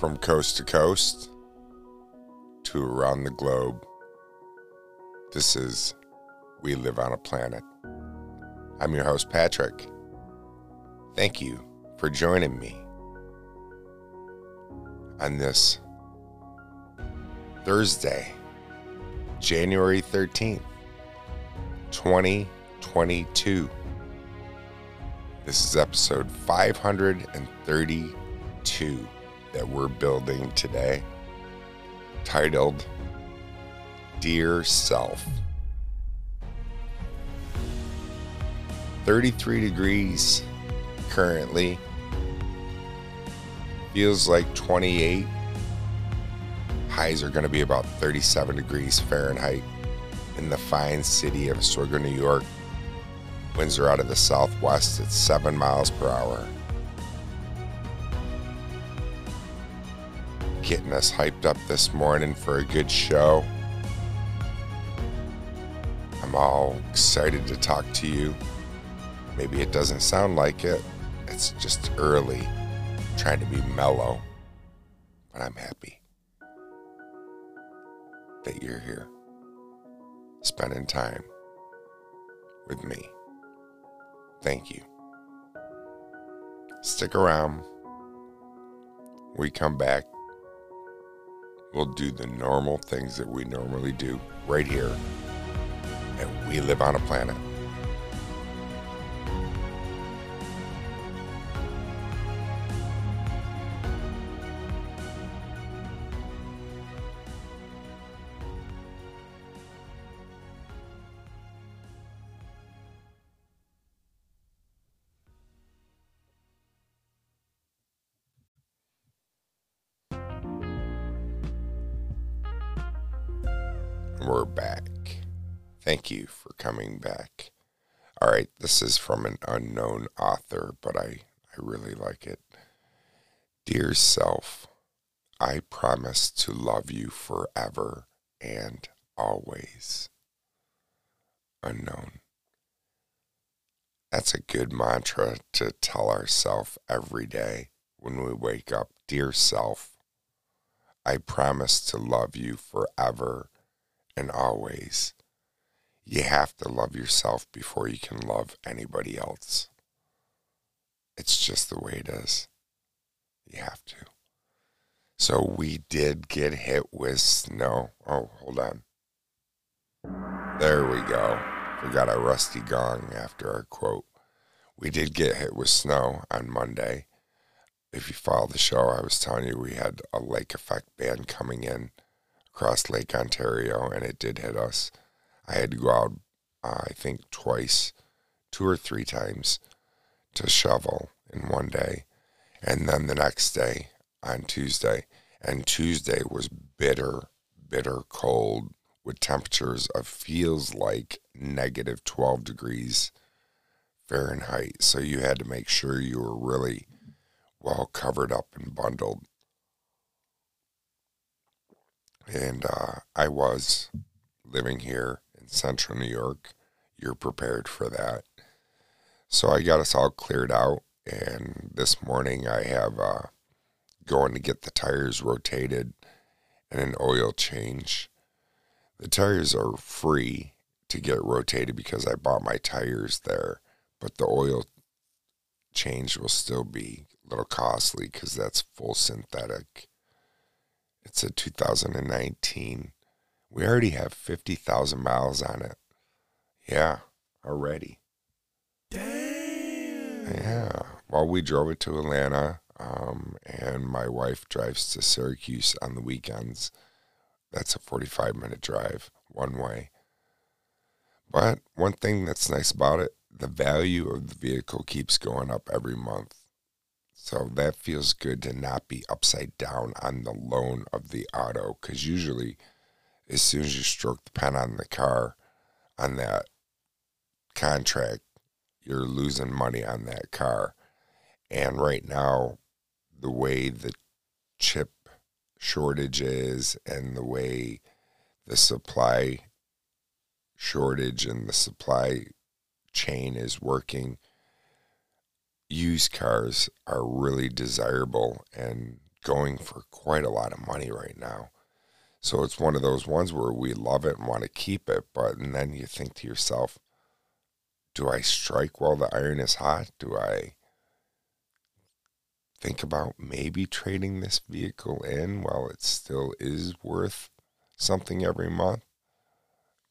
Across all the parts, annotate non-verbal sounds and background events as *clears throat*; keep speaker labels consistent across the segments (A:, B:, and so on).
A: From coast to coast to around the globe, this is We Live on a Planet. I'm your host, Patrick. Thank you for joining me on this Thursday, January 13th, 2022. This is episode 532 that we're building today, titled Dear Self. 33 degrees currently. Feels like 28. Highs are going to be about 37 degrees Fahrenheit in the fine city of Oswego, New York. Winds are out of the southwest at 7 miles per hour. Getting us hyped up this morning for a good show. I'm all excited to talk to you. Maybe it doesn't sound like it. It's just early, trying to be mellow. But I'm happy that you're here, spending time with me. Thank you. Stick around. We come back. We'll do the normal things that we normally do right here. And we live on a planet. Coming back. All right, this is from an unknown author, but I, I really like it. Dear self, I promise to love you forever and always. Unknown. That's a good mantra to tell ourselves every day when we wake up. Dear self, I promise to love you forever and always. You have to love yourself before you can love anybody else. It's just the way it is. You have to. So we did get hit with snow. Oh, hold on. There we go. Forgot a rusty gong after our quote. We did get hit with snow on Monday. If you follow the show, I was telling you we had a lake effect band coming in across Lake Ontario, and it did hit us. I had to go out, uh, I think, twice, two or three times to shovel in one day. And then the next day on Tuesday. And Tuesday was bitter, bitter cold with temperatures of feels like negative 12 degrees Fahrenheit. So you had to make sure you were really well covered up and bundled and uh, I was living here central New York. You're prepared for that. So I got us all cleared out, and this morning I have uh, going to get the tires rotated and an oil change. The tires are free to get rotated because I bought my tires there, but the oil change will still be a little costly because that's full synthetic. It's a 2019. We already have 50,000 miles on it. Yeah, already.
B: Damn.
A: Yeah. Well, we drove it to Atlanta, um, and my wife drives to Syracuse on the weekends. That's a 45 minute drive one way. But one thing that's nice about it, the value of the vehicle keeps going up every month. So that feels good to not be upside down on the loan of the auto because usually, as soon as you stroke the pen on the car on that contract, you're losing money on that car. And right now, the way the chip shortage is and the way the supply shortage and the supply chain is working used cars are really desirable and going for quite a lot of money right now. So it's one of those ones where we love it and want to keep it, but and then you think to yourself, do I strike while the iron is hot? Do I think about maybe trading this vehicle in while it still is worth something every month?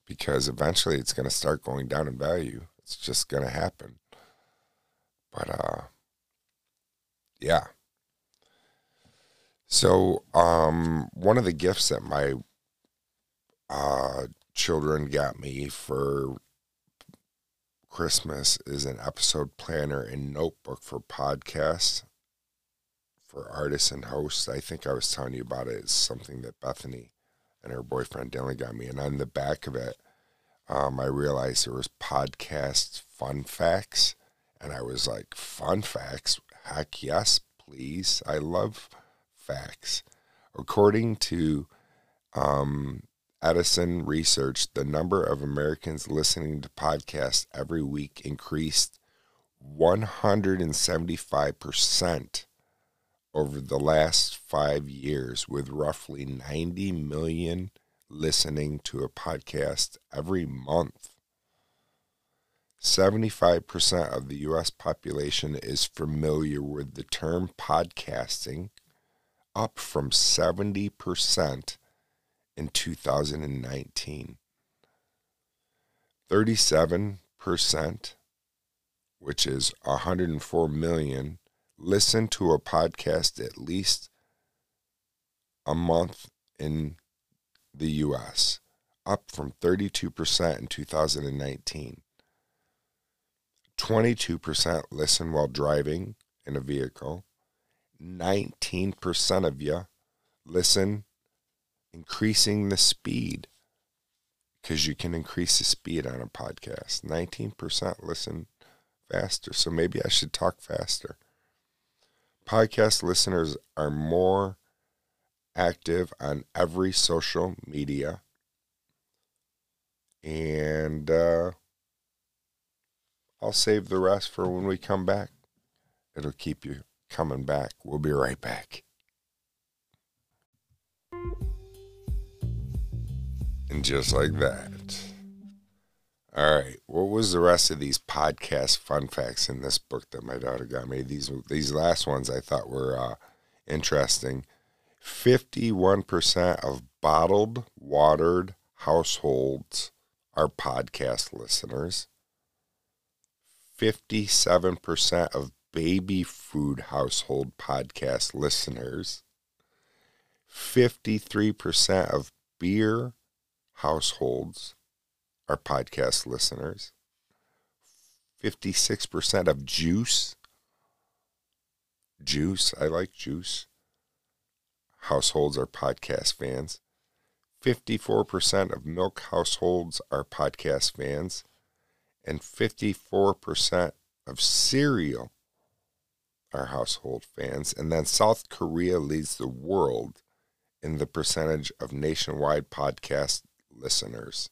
A: Because eventually it's going to start going down in value. It's just going to happen. But uh yeah. So, um, one of the gifts that my uh, children got me for Christmas is an episode planner and notebook for podcasts for artists and hosts. I think I was telling you about it. It's something that Bethany and her boyfriend Dylan got me. And on the back of it, um, I realized there was podcast fun facts. And I was like, fun facts? Heck yes, please. I love facts. According to um, Edison research, the number of Americans listening to podcasts every week increased 175% over the last five years, with roughly 90 million listening to a podcast every month. 75% of the US population is familiar with the term podcasting, up from 70% in 2019. 37%, which is 104 million, listen to a podcast at least a month in the US, up from 32% in 2019. 22% listen while driving in a vehicle. 19% of you listen increasing the speed because you can increase the speed on a podcast. 19% listen faster. So maybe I should talk faster. Podcast listeners are more active on every social media. And uh, I'll save the rest for when we come back. It'll keep you coming back. We'll be right back. And just like that. All right. What was the rest of these podcast fun facts in this book that my daughter got me? These these last ones I thought were uh, interesting. Fifty-one percent of bottled watered households are podcast listeners. 57% of baby food household podcast listeners, 53% of beer households are podcast listeners, 56% of juice, juice, I like juice, households are podcast fans. 54% of milk households are podcast fans and 54% of cereal are household fans. And then South Korea leads the world in the percentage of nationwide podcast listeners.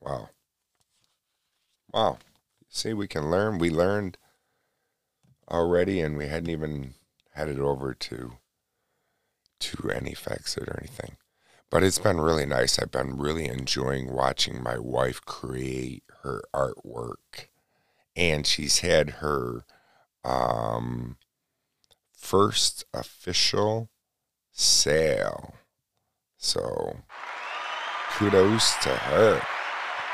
A: Wow. Wow. See, we can learn. We learned already, and we hadn't even had it over to to any facts or anything. But it's been really nice. I've been really enjoying watching my wife create her artwork. And she's had her um, first official sale. So kudos to her.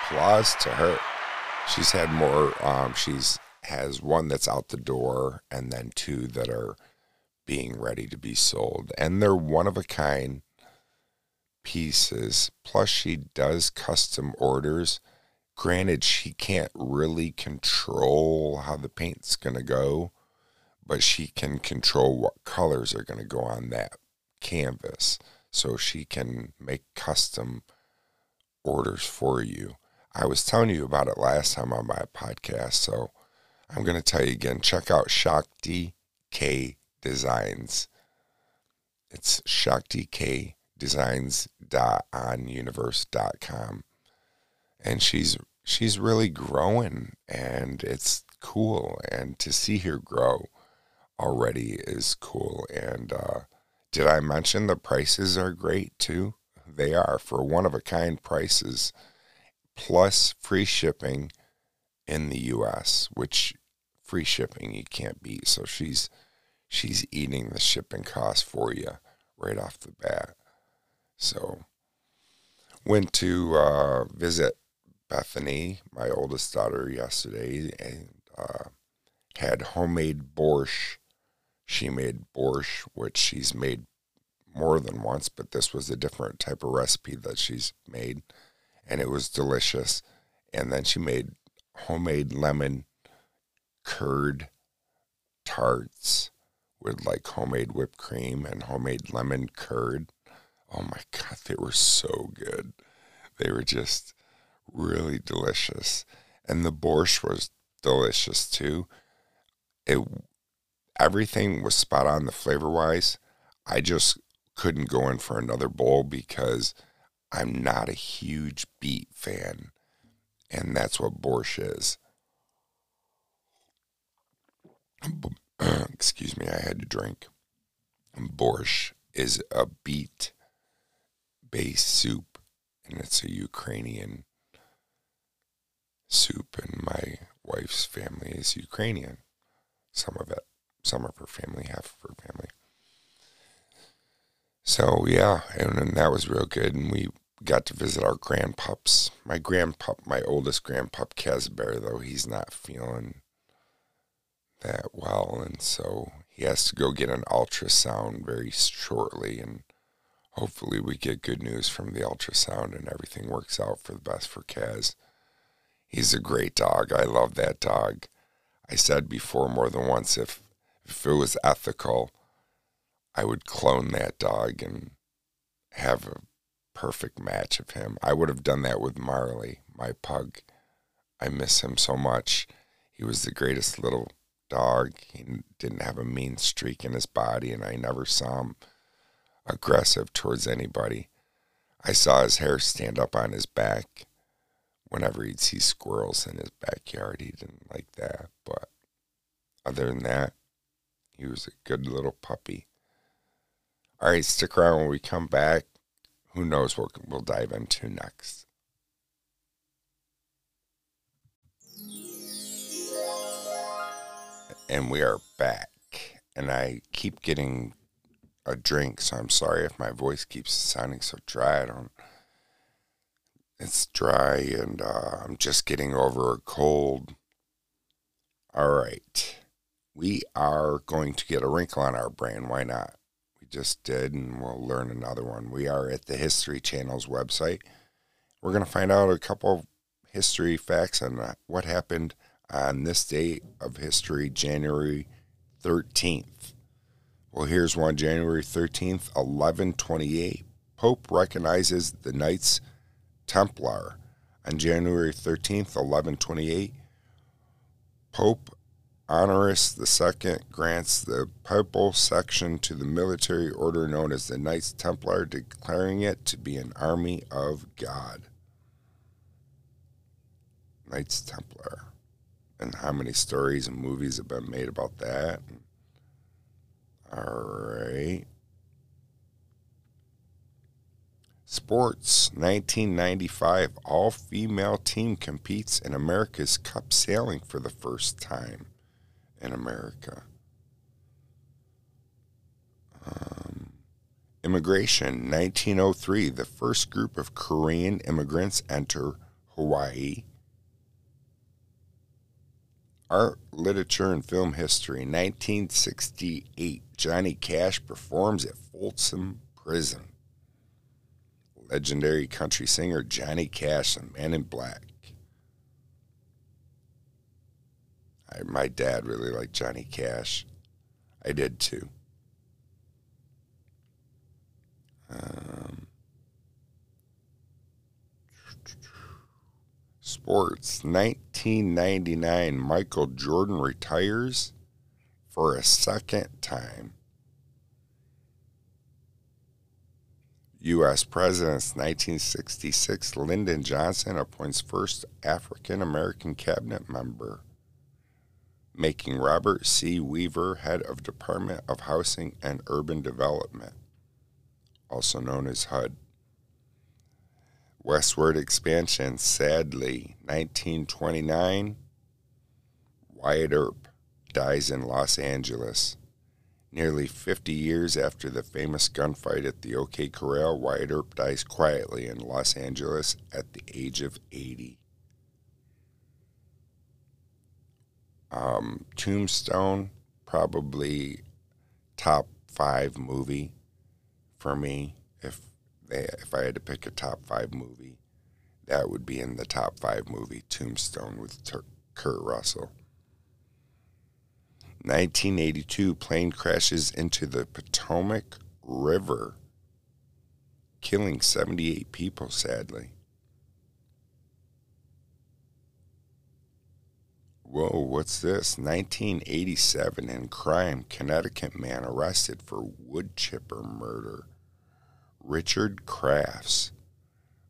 A: Applause to her. She's had more um, she's has one that's out the door and then two that are being ready to be sold. And they're one of a kind pieces. Plus, she does custom orders. Granted, she can't really control how the paint's going to go, but she can control what colors are going to go on that canvas. So she can make custom orders for you. I was telling you about it last time on my podcast, so I'm going to tell you again. Check out Shakti K Designs. It's Shakti K designs.onuniverse.com. And she's she's really growing and it's cool and to see her grow already is cool. And uh, did I mention the prices are great too? They are for one of a kind prices plus free shipping in the US, which free shipping you can't beat. So she's she's eating the shipping cost for you right off the bat. So went to uh, visit Bethany, my oldest daughter, yesterday, and uh, had homemade borscht. She made borscht, which she's made more than once, but this was a different type of recipe that she's made, and it was delicious. And then she made homemade lemon curd tarts with like homemade whipped cream and homemade lemon curd. Oh my God, they were so good. They were just really delicious. And the borscht was delicious too. It everything was spot on the flavor wise. I just couldn't go in for another bowl because I'm not a huge beet fan. And that's what borscht is. *clears throat* Excuse me, I had to drink. Borscht is a beet based soup, and it's a Ukrainian soup, and my wife's family is Ukrainian. Some of it, some of her family, half of her family. So yeah, and, and that was real good, and we got to visit our grandpups. My grandpup, my oldest grandpup, Casbear, though he's not feeling that well, and so he has to go get an ultrasound very shortly, and hopefully we get good news from the ultrasound and everything works out for the best for Kaz. He's a great dog. I love that dog. I said before more than once if if it was ethical, I would clone that dog and have a perfect match of him. I would have done that with Marley, my pug. I miss him so much. He was the greatest little dog. He didn't have a mean streak in his body, and I never saw him aggressive towards anybody. I saw his hair stand up on his back whenever he'd see squirrels in his backyard. He didn't like that. But other than that, he was a good little puppy. All right, stick around when we come back. Who knows what we'll dive into next? And we are back. And I keep getting a drink, so I'm sorry if my voice keeps sounding so dry. I don't it's dry and uh, I'm just getting over a cold. All right. We are going to get a wrinkle on our brain. Why not? We just did, and we'll learn another one. We are at the History Channel's website. We're going to find out a couple of history facts on what happened on this date of history, January 13th. Well, here's one January 13th, 1128. Pope recognizes the Knights Templar. On January 13th, 1128, Pope Honorius II grants the papal sanction to the military order known as the Knights Templar, declaring it to be an army of God. Knights Templar. And how many stories and movies have been made about that? All right. Sports 1995 all female team competes in America's Cup sailing for the first time in America. Um, immigration 1903 the first group of Korean immigrants enter Hawaii. Art, literature, and film history 1968 Johnny Cash performs at Folsom Prison legendary country singer Johnny Cash and Man in Black. I, my dad really liked Johnny Cash. I did too. Um, sports 1999 Michael Jordan retires for a second time. U.S. Presidents 1966 Lyndon Johnson appoints first African American cabinet member. making Robert C. Weaver head of Department of Housing and Urban Development, also known as HUD. Westward expansion, sadly, 1929. Wyatt Earp dies in Los Angeles. Nearly 50 years after the famous gunfight at the OK Corral, Wyatt Earp dies quietly in Los Angeles at the age of 80. Um, Tombstone, probably top five movie for me. If they, if I had to pick a top five movie, that would be in the top five movie. Tombstone with Kurt Russell. 1982 plane crashes into the Potomac River, killing 78 people, sadly. Whoa, what's this? 1987 in crime, Connecticut man arrested for wood chipper murder. Richard Crafts,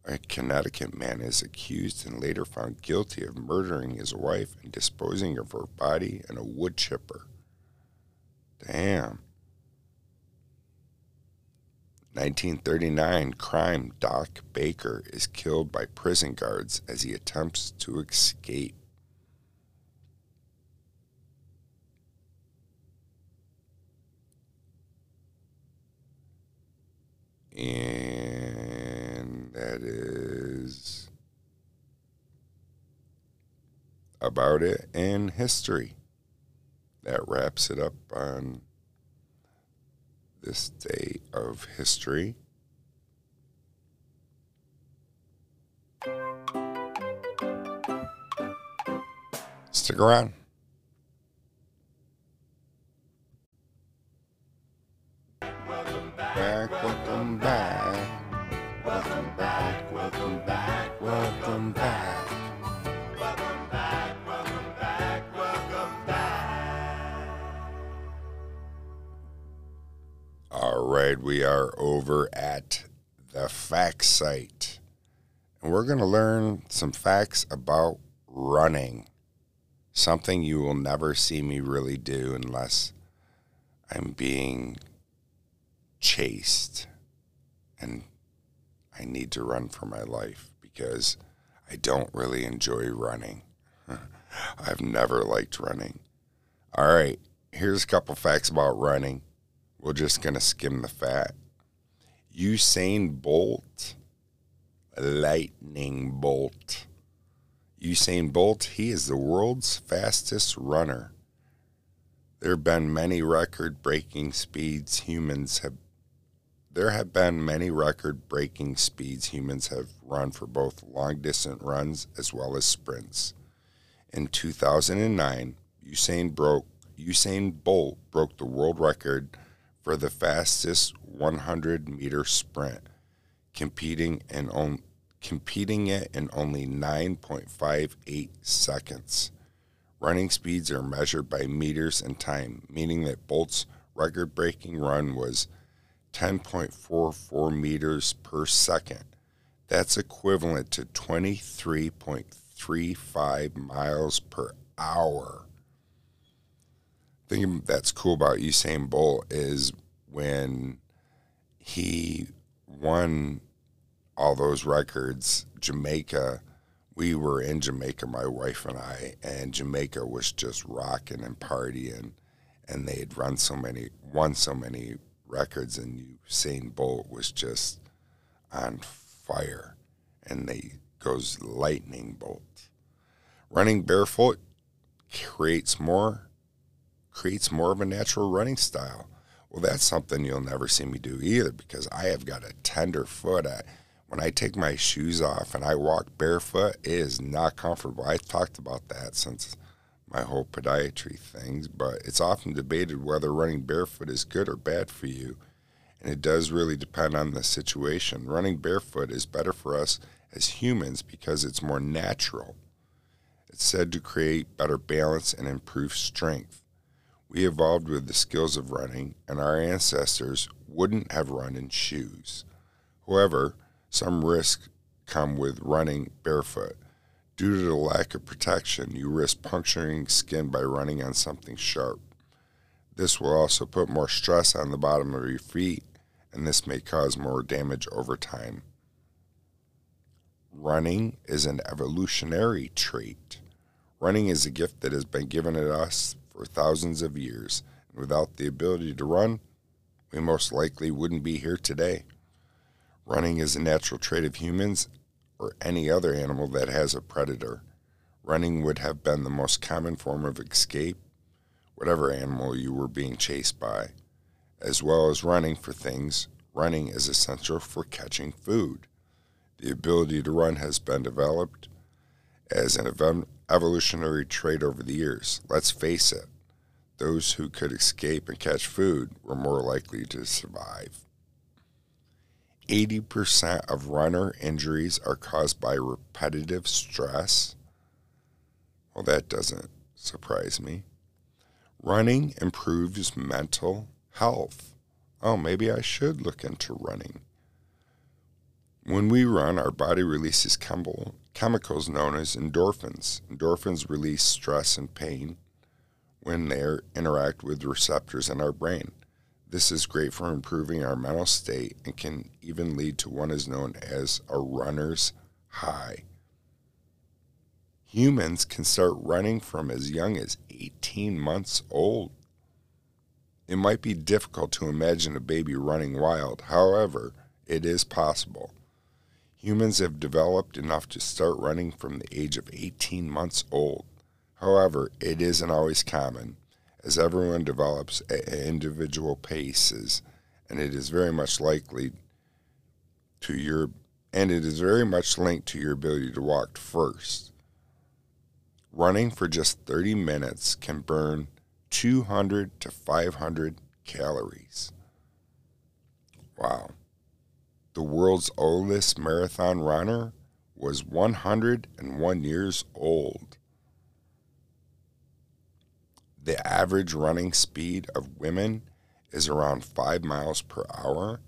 A: a Connecticut man, is accused and later found guilty of murdering his wife and disposing of her body in a wood chipper. Damn. 1939 crime Doc Barker is killed by prison guards as he attempts to escape. And that is about it in history. That wraps it up on this day of history. Stick around. Site. And we're going to learn some facts about running. Something you will never see me really do unless I'm being chased and I need to run for my life because I don't really enjoy running. *laughs* I've never liked running. All right, here's a couple facts about running. We're just going to skim the fat. Usain Bolt, lightning bolt. Usain Bolt, he is the world's fastest runner. There have been many record breaking speeds humans have there have been many record breaking speeds humans have run for both long distance runs as well as sprints. In 2009, Usain broke Usain Bolt broke the world record for the fastest 100 meter sprint, competing in on, competing it in only 9.58 seconds. Running speeds are measured by meters and time, meaning that Bolt's record breaking run was 10.44 meters per second. That's equivalent to 23.35 miles per hour. thing that's cool about Usain Bolt is when he won all those records, Jamaica, we were in Jamaica, my wife and I, and Jamaica was just rocking and partying, and they had run so many, won so many records, and Usain Bolt was just on fire, and they goes lightning bolt. Running barefoot creates more creates more of a natural running style. Well, that's something you'll never see me do either because I have got a tender foot. I, when I take my shoes off and I walk barefoot, it is not comfortable. I've talked about that since my whole podiatry things, but it's often debated whether running barefoot is good or bad for you. And it does really depend on the situation. Running barefoot is better for us as humans because it's more natural. It's said to create better balance and improve strength. We evolved with the skills of running, and our ancestors wouldn't have run in shoes. However, some risks come with running barefoot. Due to the lack of protection, you risk puncturing skin by running on something sharp. This will also put more stress on the bottom of your feet, and this may cause more damage over time. Running is an evolutionary trait. Running is a gift that has been given to us for thousands of years, and without the ability to run, we most likely wouldn't be here today. Running is a natural trait of humans or any other animal that has a predator. Running would have been the most common form of escape, whatever animal you were being chased by. As well as running for things, running is essential for catching food. The ability to run has been developed as an evolutionary trait over the years. Let's face it, those who could escape and catch food were more likely to survive. 80% of runner injuries are caused by repetitive stress. Well, that doesn't surprise me. Running improves mental health. Oh, maybe I should look into running. When we run, our body releases chemical, chemicals known as endorphins. Endorphins release stress and pain when they interact with receptors in our brain. This is great for improving our mental state and can even lead to what is known as a runner's high. Humans can start running from as young as 18 months old. It might be difficult to imagine a baby running wild, however, it is possible. Humans have developed enough to start running from the age of 18 months old. However, it isn't always common, as everyone develops at individual paces, and it is very much likely to your and it is very much linked to your ability to walk first. Running for just 30 minutes can burn 200 to 500 calories. Wow. The world's oldest marathon runner was 101 years old. The average running speed of women is around 5 miles per hour.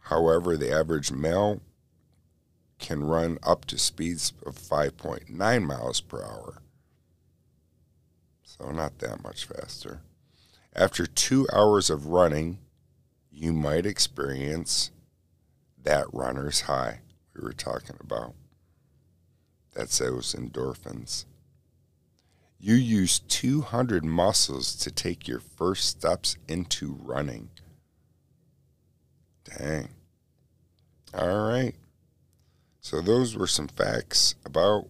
A: However, the average male can run up to speeds of 5.9 miles per hour. So, not that much faster. After two hours of running, you might experience that runner's high we were talking about. That's those endorphins. You use 200 muscles to take your first steps into running. Dang. All right. So, those were some facts about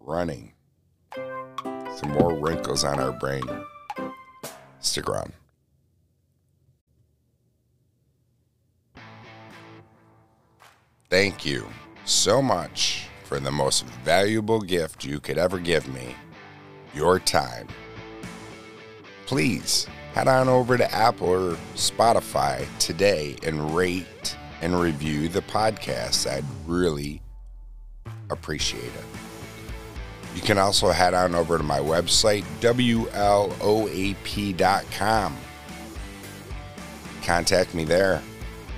A: running. Some more wrinkles on our brain. Stick around. Thank you so much for the most valuable gift you could ever give me your time. Please head on over to Apple or Spotify today and rate and review the podcast. I'd really appreciate it. You can also head on over to my website, WLOAP.com. Contact me there.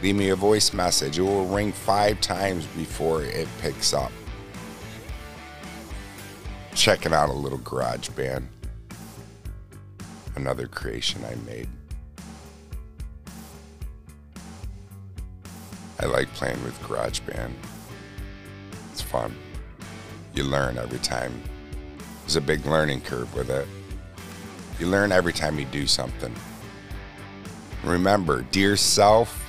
A: Leave me a voice message. It will ring five times before it picks up. Checking out a little garage band. Another creation I made. I like playing with GarageBand. It's fun. You learn every time. There's a big learning curve with it. You learn every time you do something. Remember, dear self,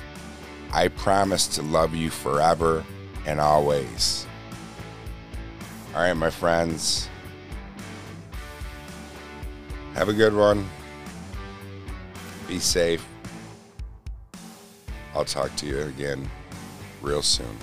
A: I promise to love you forever and always. All right, my friends. Have a good one. Be safe. I'll talk to you again real soon.